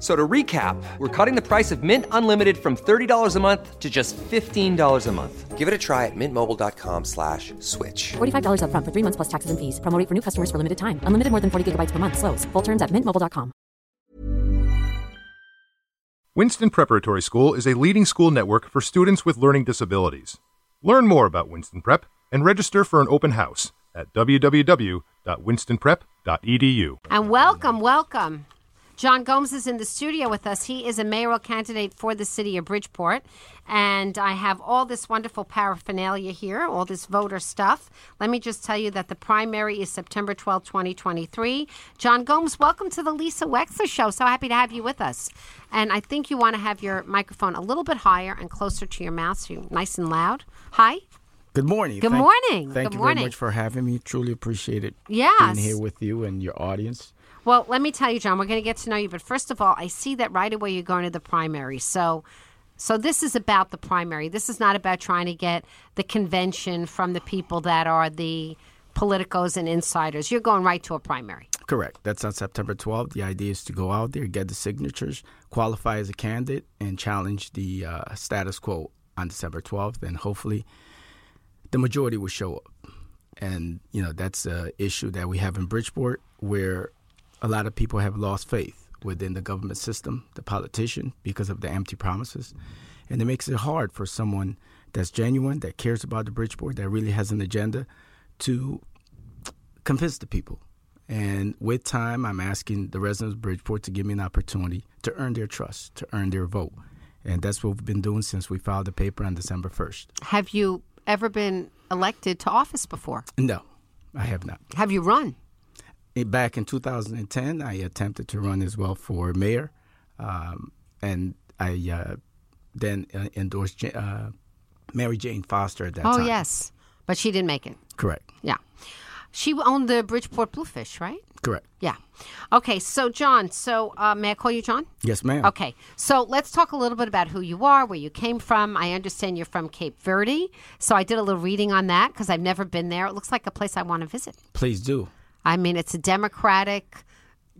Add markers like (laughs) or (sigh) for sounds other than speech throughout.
F- So to recap, we're cutting the price of Mint Unlimited from $30 a month to just $15 a month. Give it a try at mintmobile.com slash switch. $45 upfront for three months plus taxes and fees. Promo rate for new customers for limited time. Unlimited more than 40 gigabytes per month. Slows. Full terms at mintmobile.com. Winston Preparatory School is a leading school network for students with learning disabilities. Learn more about Winston Prep and register for an open house at www.winstonprep.edu. And welcome, welcome. John Gomes is in the studio with us. He is a mayoral candidate for the city of Bridgeport. And I have all this wonderful paraphernalia here, all this voter stuff. Let me just tell you that the primary is September 12, 2023. John Gomes, welcome to the Lisa Wexler Show. So happy to have you with us. And I think you want to have your microphone a little bit higher and closer to your mouth so you're nice and loud. Hi. Good morning. Good Thank- morning. Thank Good you morning. very much for having me. Truly appreciate it. Yes. Being here with you and your audience. Well, let me tell you, John, we're going to get to know you. But first of all, I see that right away you're going to the primary. So, so this is about the primary. This is not about trying to get the convention from the people that are the politicos and insiders. You're going right to a primary. Correct. That's on September 12th. The idea is to go out there, get the signatures, qualify as a candidate, and challenge the uh, status quo on December 12th. And hopefully, the majority will show up. And, you know, that's an issue that we have in Bridgeport where a lot of people have lost faith within the government system, the politician, because of the empty promises. And it makes it hard for someone that's genuine, that cares about the Bridgeport, that really has an agenda to convince the people. And with time, I'm asking the residents of Bridgeport to give me an opportunity to earn their trust, to earn their vote. And that's what we've been doing since we filed the paper on December 1st. Have you ever been elected to office before? No, I have not. Have you run? Back in 2010, I attempted to run as well for mayor. Um, and I uh, then uh, endorsed uh, Mary Jane Foster at that oh, time. Oh yes. But she didn't make it. Correct. Yeah. She owned the Bridgeport Bluefish, right? Correct. Yeah. Okay. So, John, so uh, may I call you John? Yes, ma'am. Okay, so let's talk a little bit about who you are, where you came from. I understand you're from Cape Verde, so I did a little reading on that because I've never been there. It looks like a place I want to visit. Please do. I mean, it's a democratic,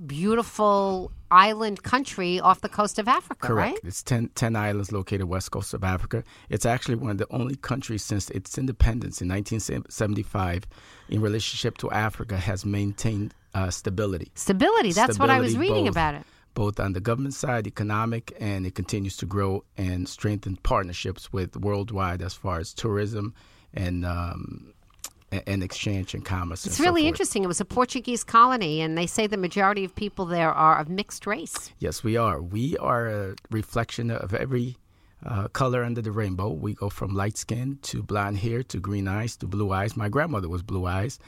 beautiful island country off the coast of Africa, Correct. right? It's 10, 10 islands located west coast of Africa. It's actually one of the only countries since its independence in 1975 in relationship to Africa has maintained uh, stability. Stability. That's what I was reading both- about it. Both on the government side, economic, and it continues to grow and strengthen partnerships with worldwide as far as tourism and um, and exchange and commerce. It's and so really forth. interesting. It was a Portuguese colony, and they say the majority of people there are of mixed race. Yes, we are. We are a reflection of every uh, color under the rainbow. We go from light skin to blonde hair to green eyes to blue eyes. My grandmother was blue eyes.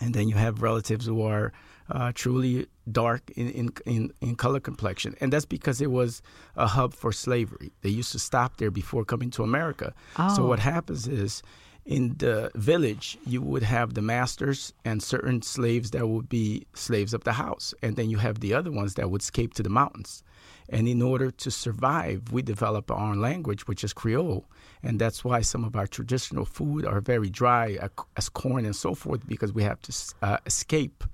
And then you have relatives who are uh, truly dark in, in, in, in color complexion. And that's because it was a hub for slavery. They used to stop there before coming to America. So what happens is in the village, you would have the masters and certain slaves that would be slaves of the house. And then you have the other ones that would escape to the mountains. And in order to survive, we develop our own language, which is Creole. And that's why some of our traditional food are very dry, uh, as corn and so forth, because we have to uh, escape.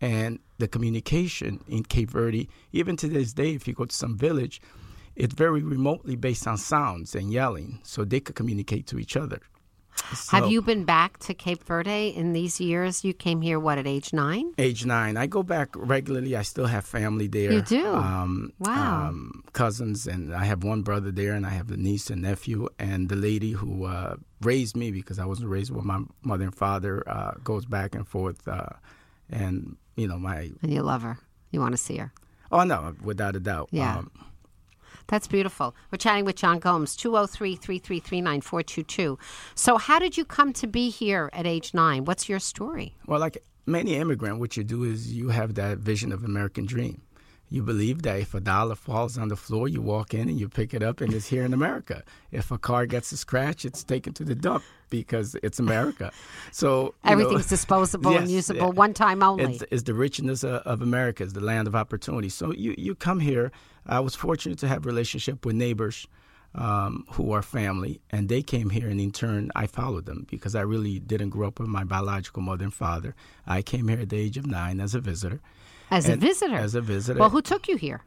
And the communication in Cape Verde, even to this day, if you go to some village, it's very remotely based on sounds and yelling, so they could communicate to each other. Have you been back to Cape Verde in these years? You came here, what, at age nine? Age nine. I go back regularly. I still have family there. You do? Um, Wow. Um, cousins, and I have one brother there, and I have a niece and nephew. And the lady who uh, raised me, because I wasn't raised with my mother and father, uh, goes back and forth. Uh, and, you know, my. And you love her. You want to see her. Oh, no, without a doubt. Yeah. Um, That's beautiful. We're chatting with John Gomes, 203 333 9422. So, how did you come to be here at age nine? What's your story? Well, like many immigrant, what you do is you have that vision of American dream. You believe that if a dollar falls on the floor, you walk in and you pick it up, and it's here in America. If a car gets a scratch, it's taken to the dump because it's America. So you know- Everything's disposable and (laughs) usable yeah. one time only. It's, it's the richness of, of America. It's the land of opportunity. So you, you come here. I was fortunate to have relationship with neighbors um, who are family, and they came here, and in turn, I followed them because I really didn't grow up with my biological mother and father. I came here at the age of nine as a visitor. As a visitor. As a visitor. Well, who took you here?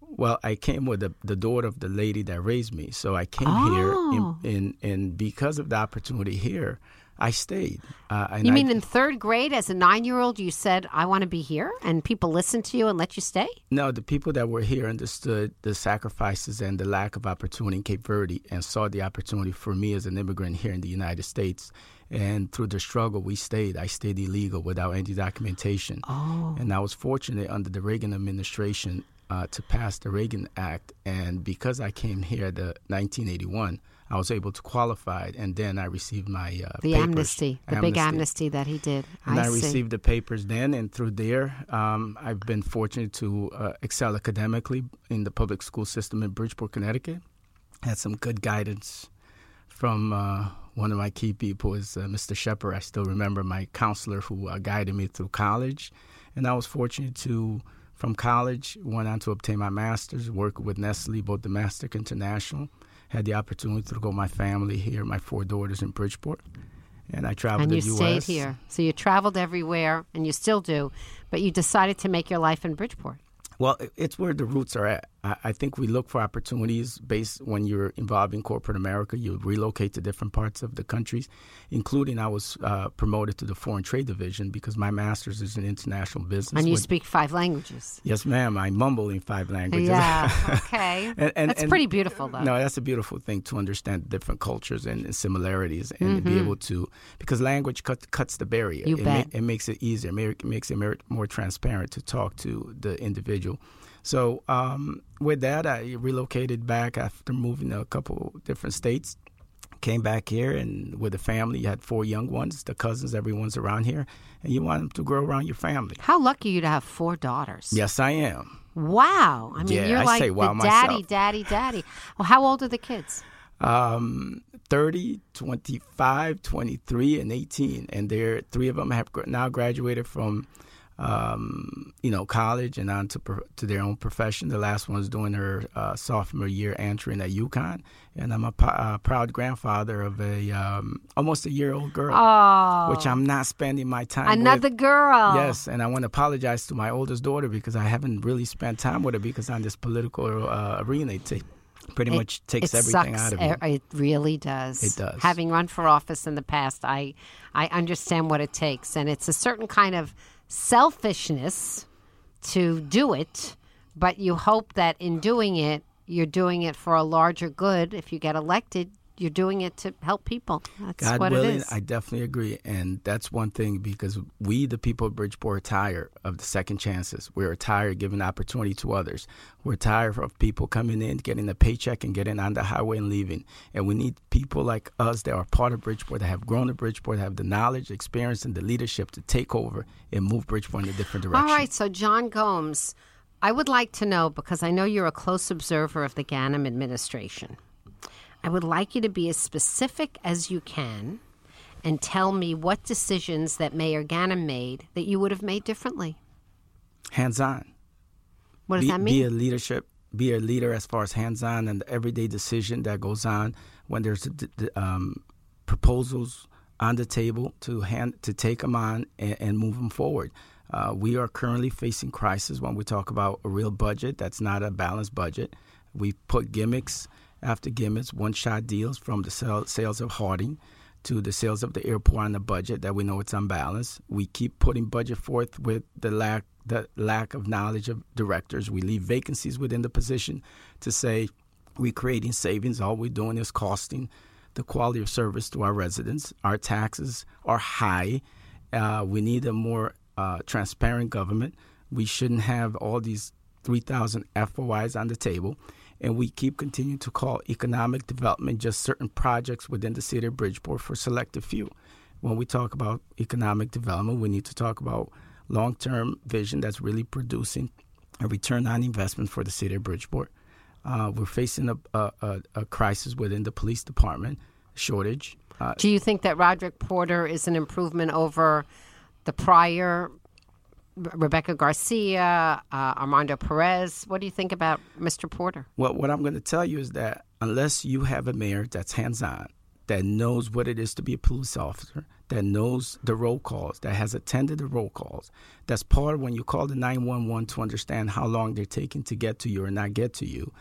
Well, I came with the, the daughter of the lady that raised me. So I came Oh. here, and because of the opportunity here, I stayed. Uh, and You I- mean in third grade, as a nine year old, you said, I want to be here? And people listened to you and let you stay? No, the people that were here understood the sacrifices and the lack of opportunity in Cape Verde and saw the opportunity for me as an immigrant here in the United States. And through the struggle, we stayed. I stayed illegal without any documentation. Oh. And I was fortunate under the Reagan administration uh, to pass the Reagan Act. And because I came here the 1981, I was able to qualify. And then I received my uh, The papers. amnesty, the big amnesty that he did. And I, see. received the papers then, and through there, um, I've been fortunate to uh, excel academically in the public school system in Bridgeport, Connecticut. Had some good guidance from uh, one of my key people, is uh, Mr. Shepard. I still remember my counselor who uh, guided me through college, and I was fortunate to, from college, went on to obtain my master's, work with Nestle, both domestic and international. Had the opportunity to go with my family here, my four daughters in Bridgeport, and I traveled And the you stayed here. So you traveled everywhere, and you still do, but you decided to make your life in Bridgeport. Well, it's where the roots are at. I, I think we look for opportunities based when you're involved in corporate America. You relocate to different parts of the countries, including I was uh, promoted to the foreign trade division because my master's is in international business. And you with- speak five languages. Yes, ma'am. I mumble in five languages. Yeah, (laughs) okay. And- and- That's and- pretty beautiful, though. No, that's a beautiful thing to understand different cultures and, similarities, and Mm-hmm. be able to because language cut, cuts the barrier. You it, bet. it makes it easier. It makes it more transparent to talk to the individual. So um, with that, I relocated back after moving to a couple different states. Came back here and with a family, you had four young ones, the cousins, everyone's around here, and you want them to grow around your family. How lucky you to have four daughters. Yes, I am. Wow. I mean, Yeah, you're I like wow the daddy, myself. daddy, daddy. Well, how old are the kids? um, 30, 25, 23, and 18. And they're, three of them have now graduated from, um, you know, college and on to, to their own profession. The last one's doing her uh, sophomore year entering at UConn. And I'm a p- uh, proud grandfather of a um, almost a year old girl, Oh, which I'm not spending my time another with. girl. Yes, and I want to apologize to my oldest daughter because I haven't really spent time with her because on this political uh, arena, it ta- pretty It- much takes everything sucks. out of. It- It really does. It does. Having run for office in the past, I I understand what it takes, and it's a certain kind of selfishness to do it, but you hope that in doing it, you're doing it for a larger good. If you get elected, you're doing it to help people. That's God what willing, it is. I definitely agree. And that's one thing because we, the people of Bridgeport, are tired of the second chances. We're tired of giving opportunity to others. We're tired of people coming in, getting a paycheck, and getting on the highway and leaving. And we need people like us that are part of Bridgeport, that have grown to Bridgeport, that have the knowledge, experience, and the leadership to take over and move Bridgeport in a different direction. All right, so John Gomes, I would like to know because I know you're a close observer of the Ganim administration. I would like you to be as specific as you can and tell me what decisions that Mayor Ganim made that you would have made differently. Hands on. What does be, that be a leadership be a leader as far as hands-on and the everyday decision that goes on when there's um, proposals on the table to hand to take them on and, and move them forward uh, we are currently facing crisis when we talk about a real budget that's not a balanced budget We put gimmicks after gimmicks, one-shot deals from the sales of Harding to the sales of the airport on the budget that we know it's unbalanced. We keep putting budget forth with the lack the lack of knowledge of directors. We leave vacancies within the position to say we're creating savings. All we're doing is costing the quality of service to our residents. Our taxes are high. Uh, we need a more uh, transparent government. We shouldn't have all these 3,000 FOIs on the table. And we keep continuing to call economic development just certain projects within the city of Bridgeport for selective few. When we talk about economic development, we need to talk about long term vision that's really producing a return on investment for the city of Bridgeport. Uh, we're facing a, a, a, crisis within the police department shortage. Uh, Do you think that Roderick Porter is an improvement over the prior Rebecca Garcia, uh, Armando Perez? What do you think about Mr. Porter? Well, what I'm going to tell you is that unless you have a mayor that's hands on, that knows what it is to be a police officer, that knows the roll calls, that has attended the roll calls. That's part when you call the 911 to understand how long they're taking to get to you or not get to you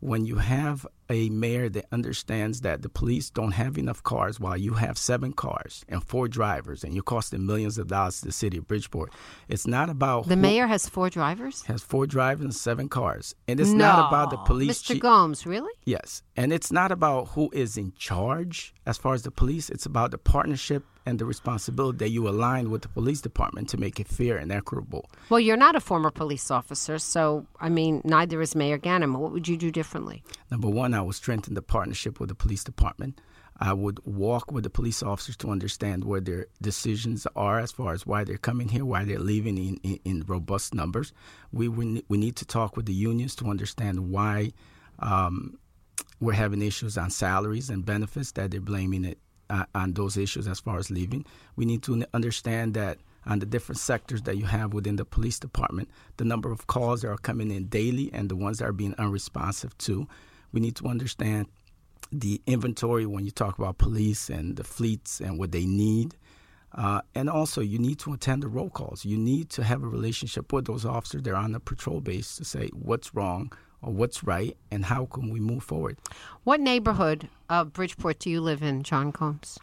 when you have a mayor that understands that the police don't have enough cars while you have seven cars and four drivers and you're costing millions of dollars to the city of Bridgeport. It's not about the who, mayor has four drivers. Has four drivers and seven cars, and it's no. not about the police. Mr. Gomes, really? Yes, and it's not about who is in charge as far as the police. It's about the partnership and the responsibility that you align with the police department to make it fair and equitable. Well, you're not a former police officer, so I mean, neither is Mayor Ganim. What would you do differently? Number one, I would strengthen the partnership with the police department. I would walk with the police officers to understand where their decisions are as far as why they're coming here, why they're leaving in, in, in robust numbers. We, we, we need to talk with the unions to understand why um, we're having issues on salaries and benefits that they're blaming it uh, on those issues as far as leaving. We need to understand that on the different sectors that you have within the police department, the number of calls that are coming in daily and the ones that are being unresponsive to. We need to understand the inventory when you talk about police and the fleets and what they need. Uh, and also, you need to attend the roll calls. You need to have a relationship with those officers. They're on the patrol base to say what's wrong, or what's right and how can we move forward. What neighborhood of Bridgeport do you live in, John Gomes?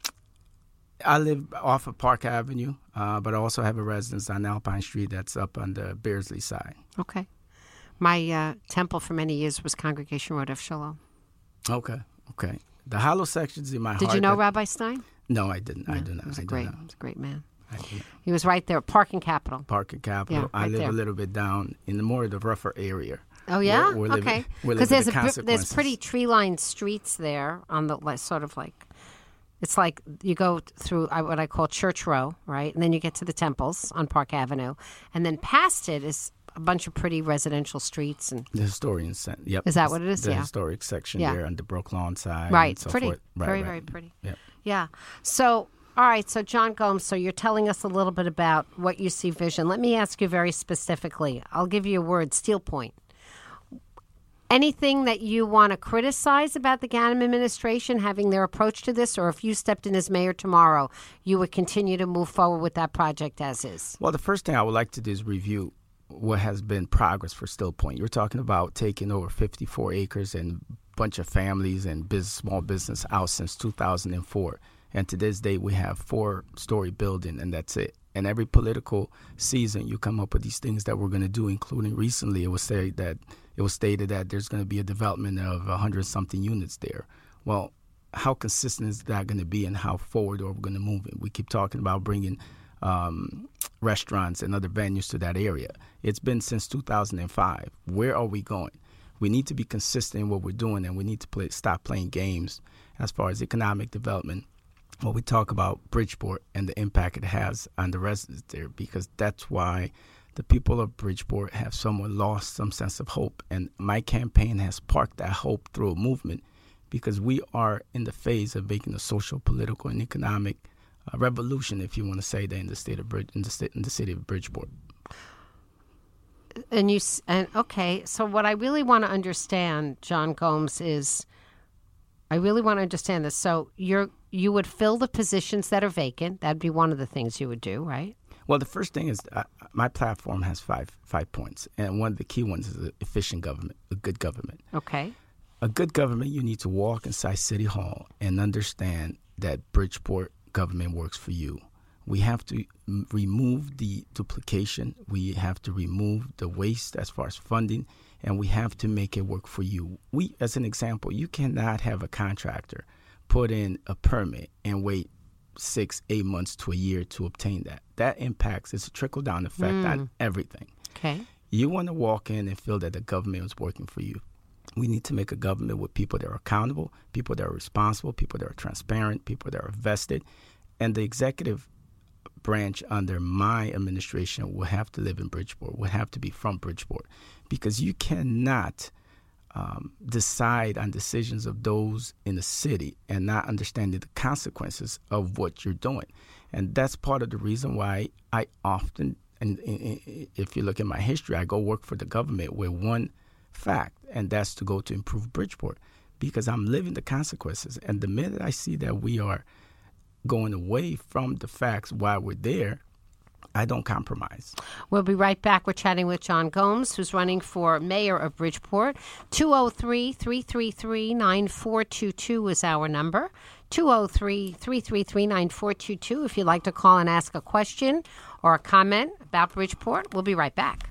I live off of Park Avenue, uh, but I also have a residence on Alpine Street that's up on the Beardsley side. Okay. My uh, temple for many years was Congregation Rodeph Sholom. Okay, okay. The hollow sections in my Did heart. Did you know Rabbi Stein? No, I didn't. I did not. He was a great, he was a great man. He was right there, Parking Capital. Parking Capital. Yeah, right I live there. a little bit down in the more of the rougher area. Oh yeah, we're, we're okay. Because there's the a there's pretty tree lined streets there on the like, sort of like it's like you go through what I call Church Row, right, and then you get to the temples on Park Avenue, and then past it is a bunch of pretty residential streets and the historian center. Yep, is that what it is? The yeah. historic section yeah. there on the Brooklawn side. Right, so pretty, right, very right. very pretty. Yep. Yeah. So all right, so John Gomes, so you're telling us a little bit about what you see vision. Let me ask you very specifically. I'll give you a word, Steelpointe. Anything that you want to criticize about the Ganim administration having their approach to this, or if you stepped in as mayor tomorrow, you would continue to move forward with that project as is? Well, the first thing I would like to do is review what has been progress for Steelpointe. You're talking about taking over 54 acres and a bunch of families and business, small business out since 2004 and to this day, we have four story building, and that's it. And every political season, you come up with these things that we're going to do, including recently, it was said that it was stated that there's going to be a development of 100 something units there. Well, how consistent is that going to be, and how forward are we going to move it? We keep talking about bringing um, restaurants and other venues to that area. It's been since 2005. Where are we going? We need to be consistent in what we're doing, and we need to play, stop playing games as far as economic development when we talk about Bridgeport and the impact it has on the residents there, because that's why the people of Bridgeport have somewhat lost some sense of hope. And my campaign has parked that hope through a movement because we are in the phase of making a social, political, and economic uh, revolution, if you want to say that, in the state of Brid- in the state in the city of Bridgeport. And you and okay, so what I really want to understand, John Gomes, is I really want to understand this. So you're you would fill the positions that are vacant. That'd be one of the things you would do, right? Well, the first thing is uh, my platform has five five points, and one of the key ones is efficient government, a good government. Okay. A good government, you need to walk inside City Hall and understand that Bridgeport government works for you. We have to m- remove the duplication. We have to remove the waste as far as funding, and we have to make it work for you. We, as an example, you cannot have a contractor put in a permit and wait six, eight months to a year to obtain that. That impacts, it's a trickle down effect on hmm. everything. Okay. You want to walk in and feel that the government is working for you. We need to make a government with people that are accountable, people that are responsible, people that are transparent, people that are vested. And the executive branch under my administration will have to live in Bridgeport, will have to be from Bridgeport, because you cannot um, decide on decisions of those in the city and not understanding the consequences of what you're doing. And that's part of the reason why I often, and if you look at my history, I go work for the government with one fact, and that's to go to improve Bridgeport because I'm living the consequences. And the minute I see that we are going away from the facts while we're there, I don't compromise. We'll be right back. We're chatting with John Gomes, who's running for mayor of Bridgeport. 203 333 9422 is our number. 203 333 9422 if you'd like to call and ask a question or a comment about Bridgeport. We'll be right back.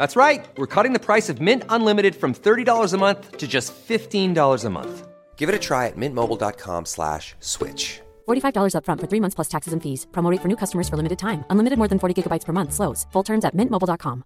That's right. We're cutting the price of Mint Unlimited from $30 a month to just $15 a month. Give it a try at mintmobile.com slash switch. $45 upfront for three months plus taxes and fees. Promo rate for new customers for limited time. Unlimited more than 40 gigabytes per month. Slows. Full terms at mintmobile.com.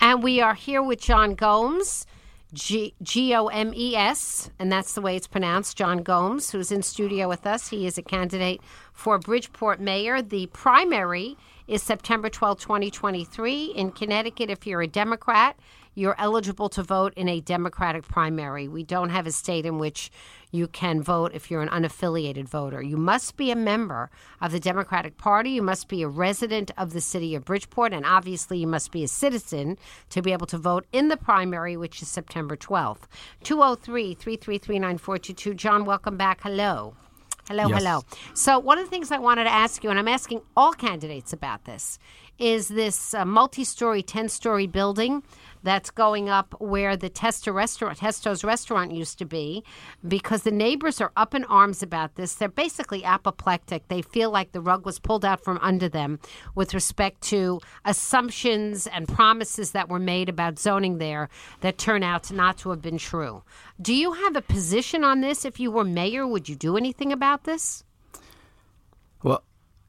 And we are here with John Gomes, G O M E S, and that's the way it's pronounced, John Gomes, who's in studio with us. He is a candidate for Bridgeport mayor. The primary is September 12, 2023. In Connecticut, if you're a Democrat, you're eligible to vote in a Democratic primary. We don't have a state in which you can vote if you're an unaffiliated voter. You must be a member of the Democratic Party. You must be a resident of the city of Bridgeport. And obviously, you must be a citizen to be able to vote in the primary, which is September 12th. 203 333 9422. John, welcome back. Hello. Hello, Yes. hello. So, one of the things I wanted to ask you, and I'm asking all candidates about this, is this uh, multi story, 10 story building that's going up where the Testa restaurant, Testo's restaurant used to be, because the neighbors are up in arms about this. They're basically apoplectic. They feel like the rug was pulled out from under them with respect to assumptions and promises that were made about zoning there that turn out not to have been true. Do you have a position on this? If you were mayor, would you do anything about this?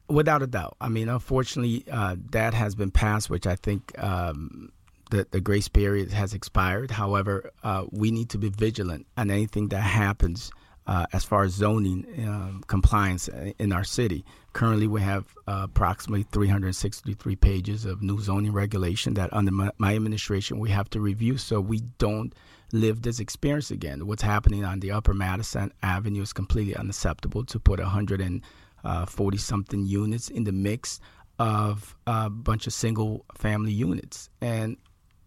Without a doubt. I mean, unfortunately, uh, that has been passed, which I think um, the, the grace period has expired. However, uh, we need to be vigilant on anything that happens uh, as far as zoning um, compliance in our city. Currently, we have uh, approximately 363 pages of new zoning regulation that under my, my administration we have to review so we don't live this experience again. What's happening on the upper Madison Avenue is completely unacceptable to put 140 something units in the mix of a bunch of single family units. And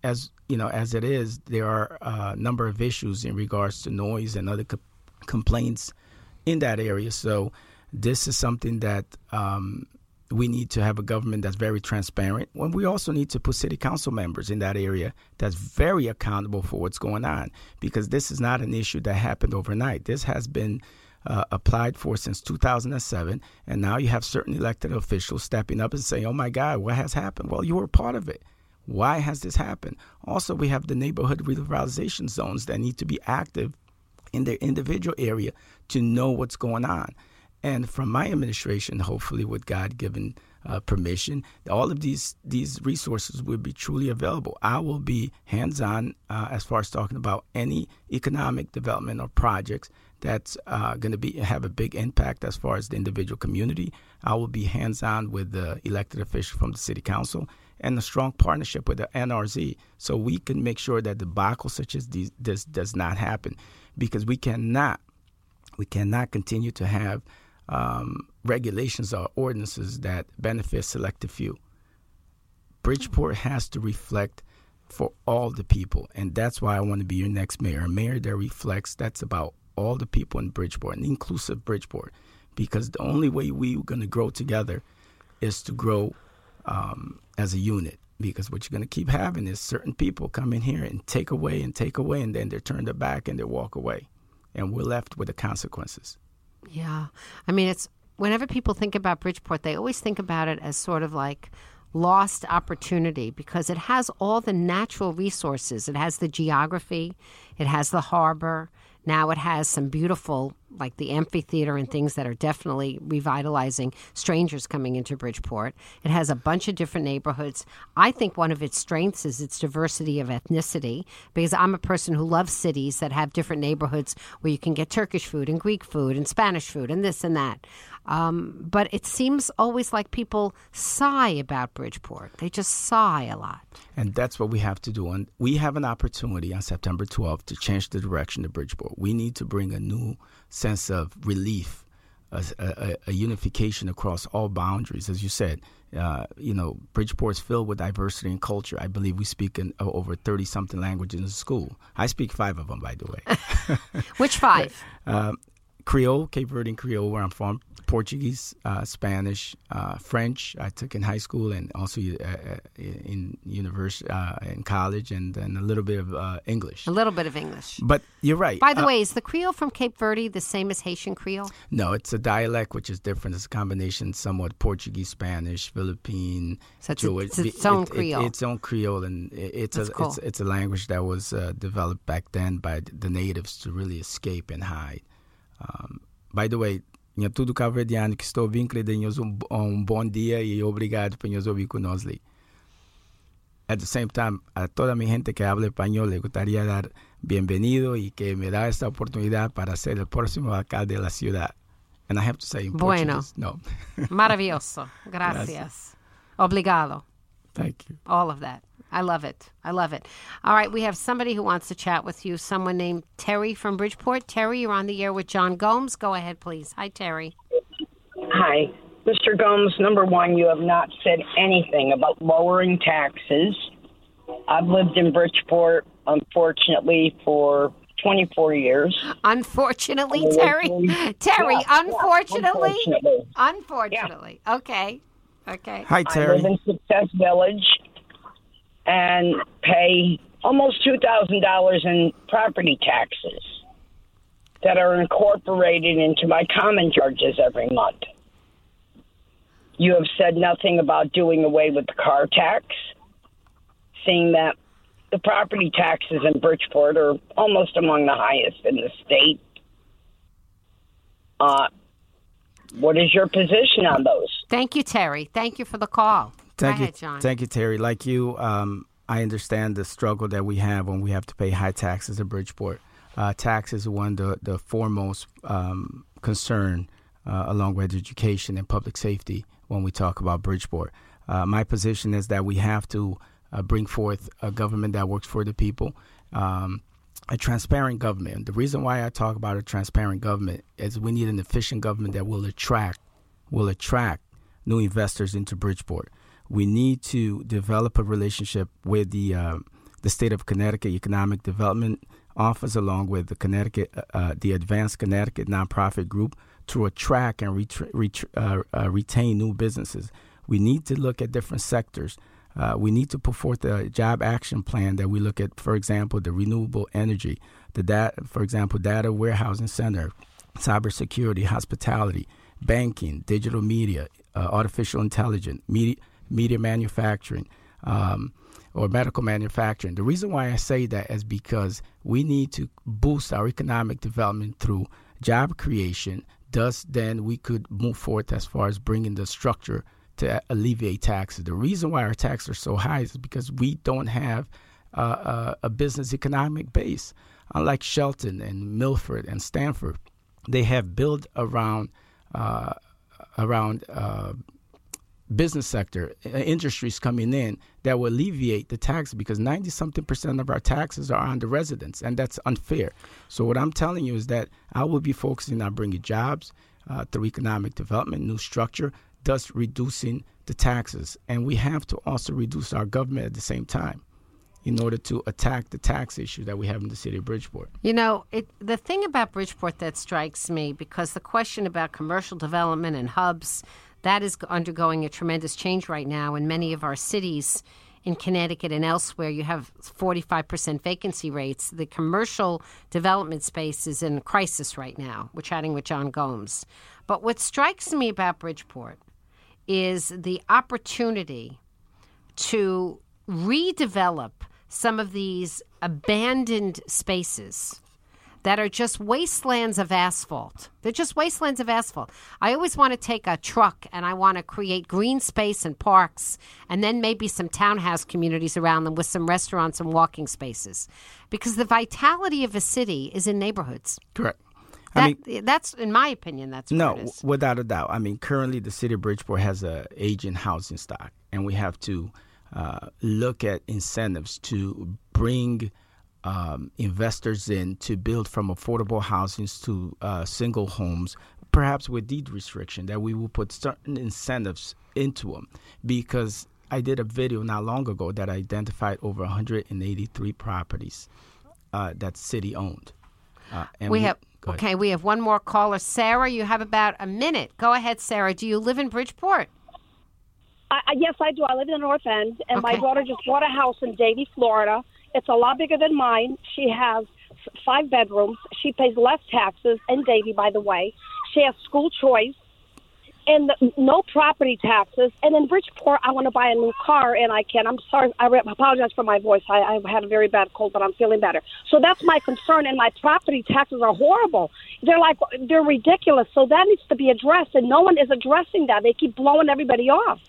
as you know, as it is, there are a number of issues in regards to noise and other co- complaints in that area. So this is something that um, we need to have a government that's very transparent. And we also need to put city council members in that area that's very accountable for what's going on because this is not an issue that happened overnight. This has been uh, applied for since 2007, and now you have certain elected officials stepping up and saying, "Oh my God, what has happened?" Well, you were part of it. Why has this happened? Also, we have the neighborhood revitalization zones that need to be active in their individual area to know what's going on. And from my administration, hopefully with God given uh, permission, all of these these resources will be truly available. I will be hands on uh, as far as talking about any economic development or projects that's uh, going to be have a big impact as far as the individual community. I will be hands on with the elected official from the city council and a strong partnership with the NRZ, so we can make sure that the debacle such as these, this does not happen, because we cannot we cannot continue to have um, regulations or ordinances that benefit selective few. Bridgeport has to reflect for all the people, and that's why I want to be your next mayor. A mayor that reflects that's about all the people in Bridgeport, an inclusive Bridgeport, because the only way we're going to grow together is to grow um, as a unit. Because what you're going to keep having is certain people come in here and take away and take away, and then they turn their back and they walk away, and we're left with the consequences. Yeah. I mean, it's whenever people think about Bridgeport, they always think about it as sort of like lost opportunity because it has all the natural resources. It has the geography, it has the harbor, now it has some beautiful, like the amphitheater and things that are definitely revitalizing strangers coming into Bridgeport. It has a bunch of different neighborhoods. I think one of its strengths is its diversity of ethnicity because I'm a person who loves cities that have different neighborhoods where you can get Turkish food and Greek food and Spanish food and this and that. Um, but it seems always like people sigh about Bridgeport. They just sigh a lot. And that's what we have to do. And we have an opportunity on September 12th to change the direction of Bridgeport. We need to bring a new sense of relief, a, a, a unification across all boundaries. As you said, uh, you know, Bridgeport's filled with diversity and culture. I believe we speak in uh, over 30 something languages in school. I speak five of them, by the way. (laughs) Which five? uh, (laughs) Creole, Cape Verdean Creole, where I'm from, Portuguese, uh, Spanish, uh, French. I took in high school and also uh, uh in university, uh, in college, and then a little bit of uh, English. A little bit of English. But you're right. By the way, is the Creole from Cape Verde the same as Haitian Creole? No, it's a dialect which is different. It's a combination, somewhat Portuguese, Spanish, Philippine. So it's, Jewish. A, it's its own it, Creole. It, its own Creole, and it's That's a cool. it's, it's a language that was developed back then by the natives to really escape and hide. Um, by the way, minha tudo cabo-verdiano que estou ouvindo, credenhos um, um bom dia e obrigado por nos ouvir conosco. At the same time, a toda mi gente que habla español le gustaría dar bienvenido y que me da esta oportunidad para ser el próximo alcalde de la ciudad. And I have to say in bueno. No. Maravilloso. (laughs) Gracias. Gracias. Obrigado. Thank you. All of that. I love it. I love it. All right, we have somebody who wants to chat with you. Someone named Terry from Bridgeport. Terry, you're on the air with John Gomes. Go ahead, please. Hi, Terry. Hi. Mr. Gomes, number one, you have not said anything about lowering taxes. I've lived in Bridgeport, unfortunately, for 24 years. Unfortunately, Terry. (laughs) Terry, Yeah, unfortunately. yeah, unfortunately. Unfortunately. Okay. Okay. Hi, Terry. I Terry. live in Success Village and pay almost $2,000 in property taxes that are incorporated into my common charges every month. You have said nothing about doing away with the car tax, seeing that the property taxes in Bridgeport are almost among the highest in the state. Uh, what is your position on those? Thank you, Terry. Thank you for the call. Thank Go you, ahead, John. thank you, Terry. Like you, um, I understand the struggle that we have when we have to pay high taxes in Bridgeport. Uh, tax is one of the, the foremost um, concern, uh, along with education and public safety, when we talk about Bridgeport. Uh, my position is that we have to uh, bring forth a government that works for the people, um, a transparent government. The reason why I talk about a transparent government is we need an efficient government that will attract will attract new investors into Bridgeport. We need to develop a relationship with the uh, the state of Connecticut Economic Development Office, along with the Connecticut uh, the Advanced Connecticut nonprofit group, to attract and retra- ret- uh, uh, retain new businesses. We need to look at different sectors. Uh, we need to put forth a job action plan that we look at, for example, the renewable energy, the data, for example, data warehousing center, cybersecurity, hospitality, banking, digital media, uh, artificial intelligence, media, media manufacturing, um, or medical manufacturing. The reason why I say that is because we need to boost our economic development through job creation. Thus, then we could move forward as far as bringing the structure to alleviate taxes. The reason why our taxes are so high is because we don't have uh, a, business economic base. Unlike Shelton and Milford and Stamford, they have built around uh, around uh, business sector uh, industries coming in that will alleviate the tax because 90 something percent of our taxes are on the residents and that's unfair so what i'm telling you is that i will be focusing on bringing jobs uh, through economic development new structure thus reducing the taxes and we have to also reduce our government at the same time in order to attack the tax issue that we have in the city of Bridgeport. You know, it, the thing about Bridgeport that strikes me, because the question about commercial development and hubs, that is undergoing a tremendous change right now in many of our cities in Connecticut and elsewhere, you have 45% vacancy rates. The commercial development space is in crisis right now. We're chatting with John Gomes. But what strikes me about Bridgeport is the opportunity to redevelop some of these abandoned spaces that are just wastelands of asphalt. They're just wastelands of asphalt. I always want to take a truck and I want to create green space and parks and then maybe some townhouse communities around them with some restaurants and walking spaces. Because the vitality of a city is in neighborhoods. Correct. That, I mean, that's in my opinion. That's no, without a doubt. I mean, currently the city of Bridgeport has a aging housing stock, and we have to uh, look at incentives to bring um, investors in to build from affordable housings to uh, single homes, perhaps with deed restriction, that we will put certain incentives into them. Because I did a video not long ago that identified over 183 properties uh, that city owned. Uh, and we, we have okay. We have one more caller, Sarah. You have about a minute. Go ahead, Sarah. Do you live in Bridgeport? I, yes, I do. I live in the North End, and okay. my daughter just bought a house in Davie, Florida it's a lot bigger than mine. She has five bedrooms. She pays less taxes and Davie, by the way. She has school choice and no property taxes. And in Bridgeport, I want to buy a new car, and I can. I'm sorry. I apologize for my voice. I, I had a very bad cold, but I'm feeling better. So that's my concern. And my property taxes are horrible. They're like they're ridiculous. So that needs to be addressed, and no one is addressing that. They keep blowing everybody off.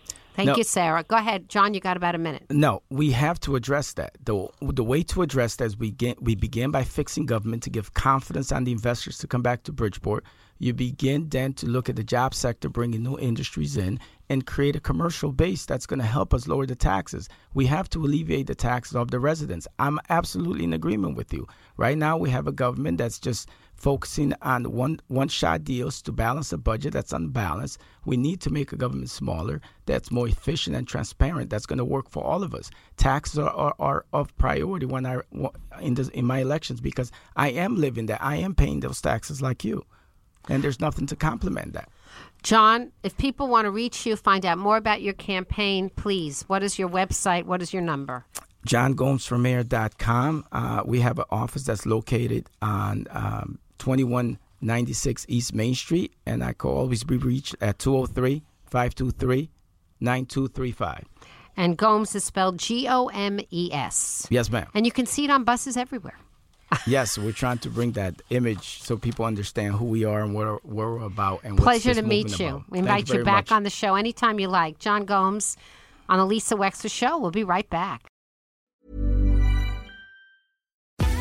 Thank no, you, Sarah. Go ahead, John. You got about a minute. No, we have to address that. the The way to address that is we get, we begin by fixing government to give confidence on the investors to come back to Bridgeport. You begin then to look at the job sector, bringing new industries in, and create a commercial base that's going to help us lower the taxes. We have to alleviate the taxes of the residents. I'm absolutely in agreement with you. Right now, we have a government that's just focusing on one one shot deals to balance a budget that's unbalanced. We need to make a government smaller that's more efficient and transparent. That's going to work for all of us. Taxes are, are, are of priority when I in this, in my elections because I am living that. I am paying those taxes like you, and there's nothing to complement that. John, if people want to reach you, find out more about your campaign, please. What is your website? What is your number? JohnGomesForMayor.com. Uh, we have an office that's located on um, 2196 East Main Street, and I can always be reached at 203 523 9235. And Gomes is spelled G O M E S. Yes, ma'am. And you can see it on buses everywhere. (laughs) yes, we're trying to bring that image so people understand who we are and what, we're about. And pleasure to meet you. About. We invite you, you back much. on the show anytime you like. John Gomes on the Lisa Wexler Show. We'll be right back.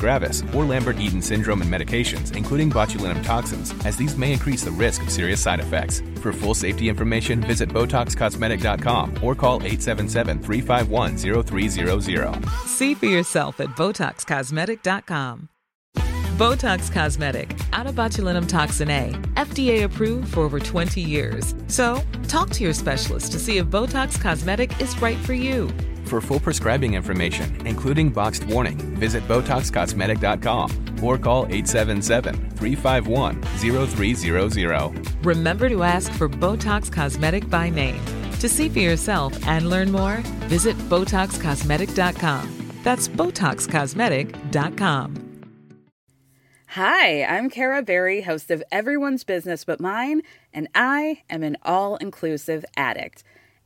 gravis, or Lambert Eaton syndrome and medications, including botulinum toxins, as these may increase the risk of serious side effects. For full safety information, visit BotoxCosmetic.com or call 877 351 0300. See for yourself at BotoxCosmetic.com. Botox Cosmetic, out of botulinum toxin A, FDA approved for over 20 years. So, talk to your specialist to see if Botox Cosmetic is right for you. For full prescribing information, including boxed warning, visit BotoxCosmetic.com or call 877-351-0300. Remember to ask for Botox Cosmetic by name. To see for yourself and learn more, visit BotoxCosmetic.com. That's BotoxCosmetic.com. Hi, I'm Kara Berry, host of Everyone's Business But Mine, and I am an all inclusive addict.